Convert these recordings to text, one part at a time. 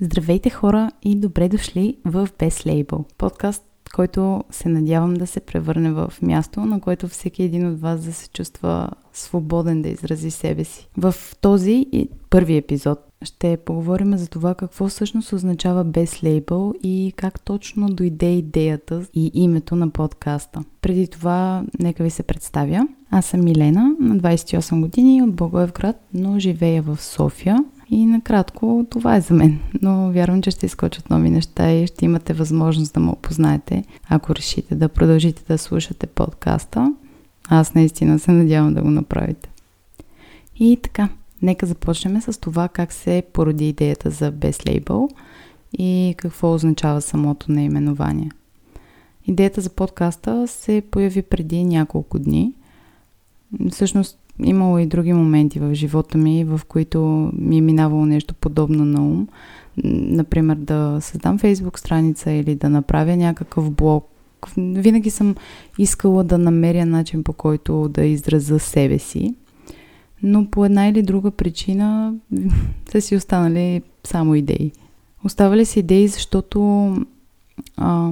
Здравейте хора и добре дошли в Без Label, подкаст, който се надявам да се превърне в място, на което всеки един от вас да се чувства свободен да изрази себе си. В този първи епизод ще поговорим за това какво всъщност означава без лейбъл и как точно дойде идеята и името на подкаста. Преди това, нека ви се представя. Аз съм Милена, на 28 години от Благоевград, но живея в София. И накратко, това е за мен. Но вярвам, че ще изкочат нови неща и ще имате възможност да ме опознаете, ако решите да продължите да слушате подкаста. Аз наистина се надявам да го направите. И така, нека започнем с това как се породи идеята за без лейбъл и какво означава самото наименование. Идеята за подкаста се появи преди няколко дни. Всъщност имало и други моменти в живота ми, в които ми е минавало нещо подобно на ум. Например, да създам фейсбук страница или да направя някакъв блог. Винаги съм искала да намеря начин по който да изразя себе си. Но по една или друга причина са си останали само идеи. Оставали си идеи, защото а,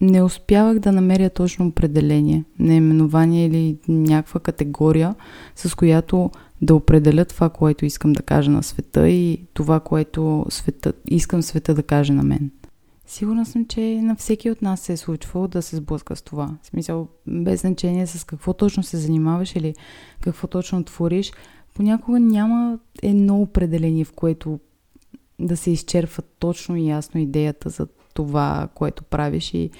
не успявах да намеря точно определение, наименование или някаква категория, с която да определя това, което искам да кажа на света и това, което света, искам света да каже на мен. Сигурна съм, че на всеки от нас се е случвало да се сблъска с това. В смисъл, без значение с какво точно се занимаваш или какво точно твориш, понякога няма едно определение, в което да се изчерпва точно и ясно идеята за това, което правиш и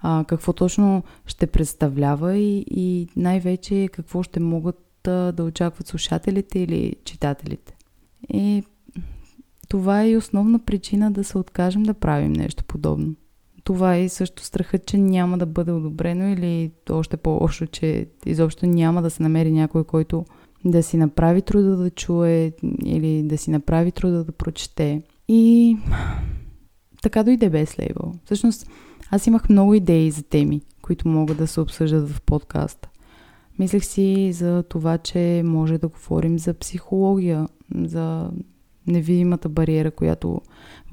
а, какво точно ще представлява и, и най-вече какво ще могат а, да очакват слушателите или читателите. И това е и основна причина да се откажем да правим нещо подобно. Това е и също страхът, че няма да бъде одобрено или още по-лошо, че изобщо няма да се намери някой, който да си направи труда да чуе или да си направи труда да прочете. И така дойде без лейбъл. Всъщност, аз имах много идеи за теми, които могат да се обсъждат в подкаста. Мислех си за това, че може да говорим за психология, за невидимата бариера, която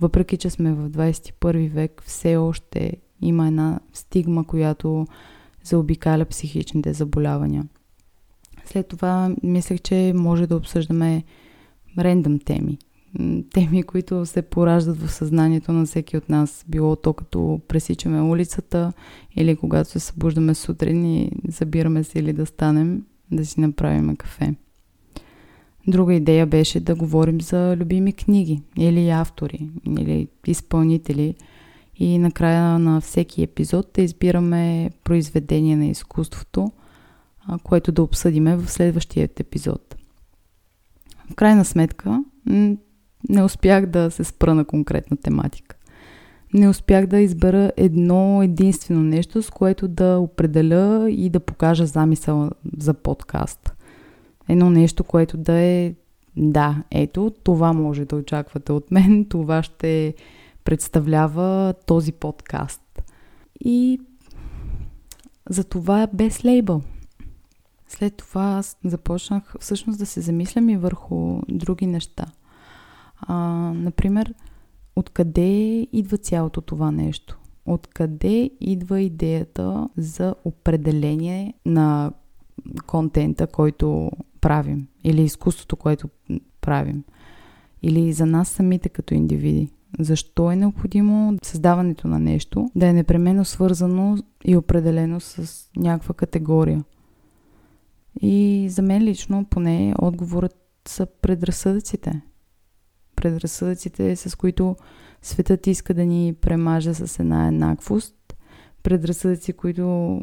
въпреки, че сме в 21 век, все още има една стигма, която заобикаля психичните заболявания. След това мислех, че може да обсъждаме рендъм теми, теми, които се пораждат в съзнанието на всеки от нас. Било то като пресичаме улицата или когато се събуждаме сутрин и забираме се или да станем да си направим кафе. Друга идея беше да говорим за любими книги или автори или изпълнители и накрая на всеки епизод да избираме произведение на изкуството, което да обсъдиме в следващия епизод. В крайна сметка, не успях да се спра на конкретна тематика. Не успях да избера едно единствено нещо, с което да определя и да покажа замисъл за подкаст. Едно нещо, което да е да, ето, това може да очаквате от мен, това ще представлява този подкаст. И за това е без лейбъл. След това аз започнах всъщност да се замислям и върху други неща – а, например, откъде идва цялото това нещо? Откъде идва идеята за определение на контента, който правим? Или изкуството, което правим? Или за нас самите като индивиди? Защо е необходимо създаването на нещо да е непременно свързано и определено с някаква категория? И за мен лично поне отговорът са предразсъдъците предразсъдъците, с които светът иска да ни премажа с една еднаквост, предразсъдъци, които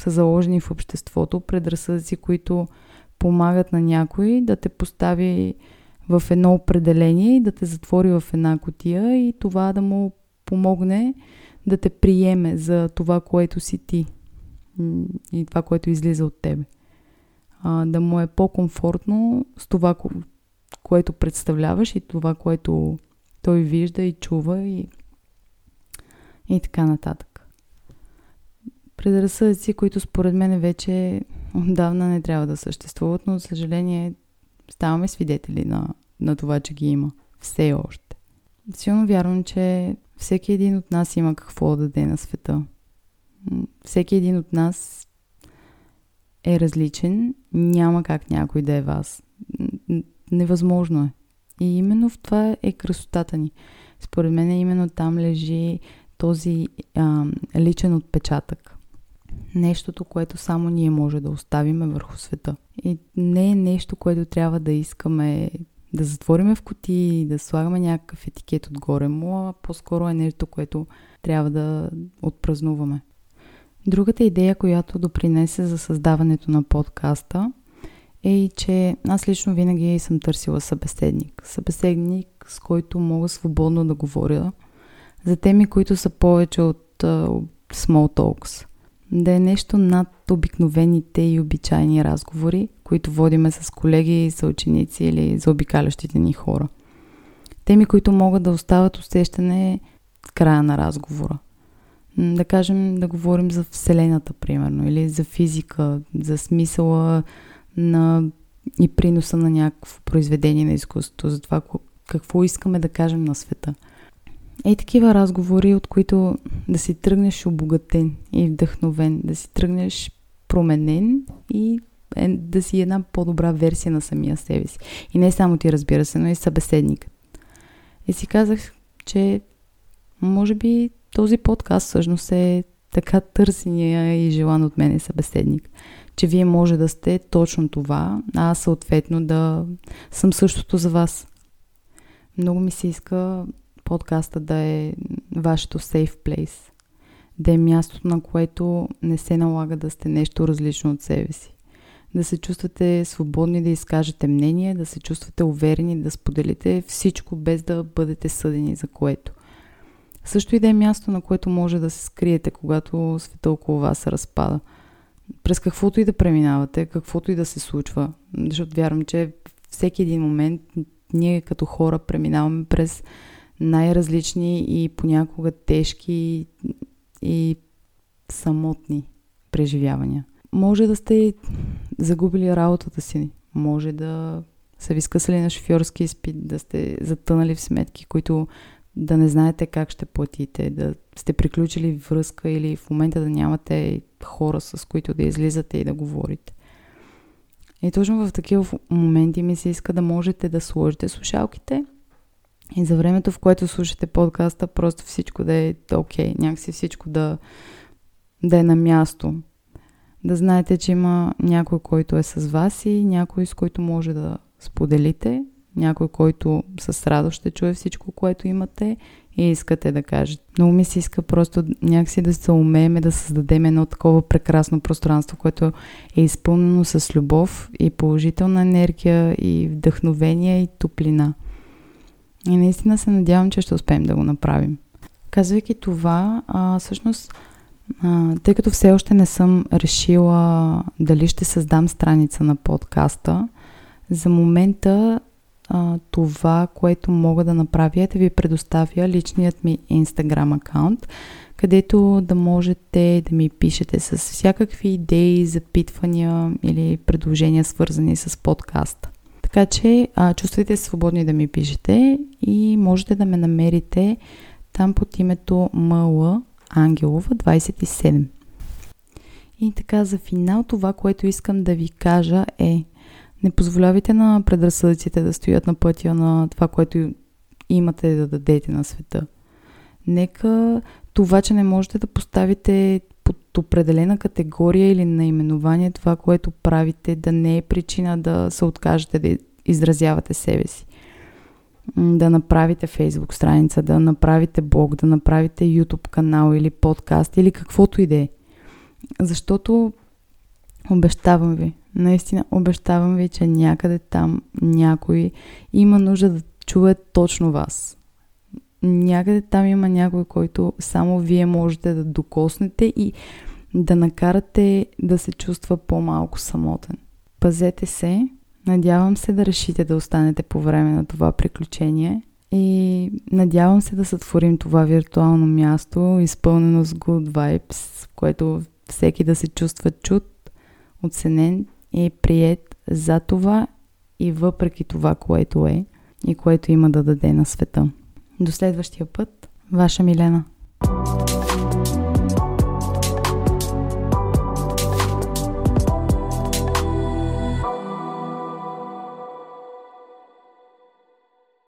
са заложени в обществото, предразсъдъци, които помагат на някой да те постави в едно определение и да те затвори в една котия и това да му помогне да те приеме за това, което си ти и това, което излиза от тебе. А, да му е по-комфортно с това, което представляваш и това, което той вижда и чува и, и така нататък. Предразсъдъци, които според мен вече отдавна не трябва да съществуват, но за съжаление ставаме свидетели на, на това, че ги има. Все още. силно вярвам, че всеки един от нас има какво да даде на света. Всеки един от нас е различен, няма как някой да е вас. Невъзможно е. И именно в това е красотата ни. Според мен именно там лежи този а, личен отпечатък. Нещото, което само ние може да оставиме върху света. И не е нещо, което трябва да искаме да затвориме в кутии, да слагаме някакъв етикет отгоре му, а по-скоро е нещо, което трябва да отпразнуваме. Другата идея, която допринесе за създаването на подкаста е че аз лично винаги съм търсила събеседник. Събеседник, с който мога свободно да говоря за теми, които са повече от uh, small talks. Да е нещо над обикновените и обичайни разговори, които водиме с колеги, съученици или за обикалящите ни хора. Теми, които могат да остават усещане в края на разговора. Да кажем, да говорим за Вселената, примерно, или за физика, за смисъла на и приноса на някакво произведение на изкуството, за това какво искаме да кажем на света. Ей такива разговори, от които да си тръгнеш обогатен и вдъхновен, да си тръгнеш променен и е, да си една по-добра версия на самия себе си. И не само ти, разбира се, но и събеседник. И си казах, че може би този подкаст всъщност е така търсения и желан от мен събеседник. Че вие може да сте точно това, а аз съответно да съм същото за вас. Много ми се иска подкаста да е вашето safe place. Да е мястото, на което не се налага да сте нещо различно от себе си. Да се чувствате свободни да изкажете мнение, да се чувствате уверени да споделите всичко без да бъдете съдени за което. Също и да е място, на което може да се скриете, когато света около вас се разпада. През каквото и да преминавате, каквото и да се случва. Защото вярвам, че всеки един момент ние като хора преминаваме през най-различни и понякога тежки и самотни преживявания. Може да сте загубили работата си, може да са ви скъсали на шофьорски изпит, да сте затънали в сметки, които да не знаете как ще платите, да сте приключили връзка или в момента да нямате хора, с които да излизате и да говорите. И точно в такива моменти ми се иска да можете да сложите слушалките и за времето, в което слушате подкаста, просто всичко да е окей, okay, някакси всичко да, да е на място. Да знаете, че има някой, който е с вас и някой, с който може да споделите някой, който с радост ще чуе всичко, което имате и искате да кажете. Много ми се иска просто някакси да се умеем да създадем едно такова прекрасно пространство, което е изпълнено с любов и положителна енергия и вдъхновение и топлина. И наистина се надявам, че ще успеем да го направим. Казвайки това, а, всъщност, а, тъй като все още не съм решила дали ще създам страница на подкаста, за момента а, това, което мога да направя е да ви предоставя личният ми Instagram акаунт, където да можете да ми пишете с всякакви идеи, запитвания или предложения, свързани с подкаста. Така че а, чувствайте се свободни да ми пишете и можете да ме намерите там под името МЛ Ангелова 27. И така за финал това, което искам да ви кажа е не позволявайте на предразсъдъците да стоят на пътя на това, което имате да дадете на света. Нека това, че не можете да поставите под определена категория или наименование това, което правите, да не е причина да се откажете да изразявате себе си. Да направите Facebook страница, да направите блог, да направите YouTube канал или подкаст или каквото и да е. Защото обещавам ви, наистина обещавам ви, че някъде там някой има нужда да чуе точно вас. Някъде там има някой, който само вие можете да докоснете и да накарате да се чувства по-малко самотен. Пазете се, надявам се да решите да останете по време на това приключение и надявам се да сътворим това виртуално място, изпълнено с good vibes, в което всеки да се чувства чут, оценен и прият за това и въпреки това, което е и което има да даде на света. До следващия път, ваша Милена.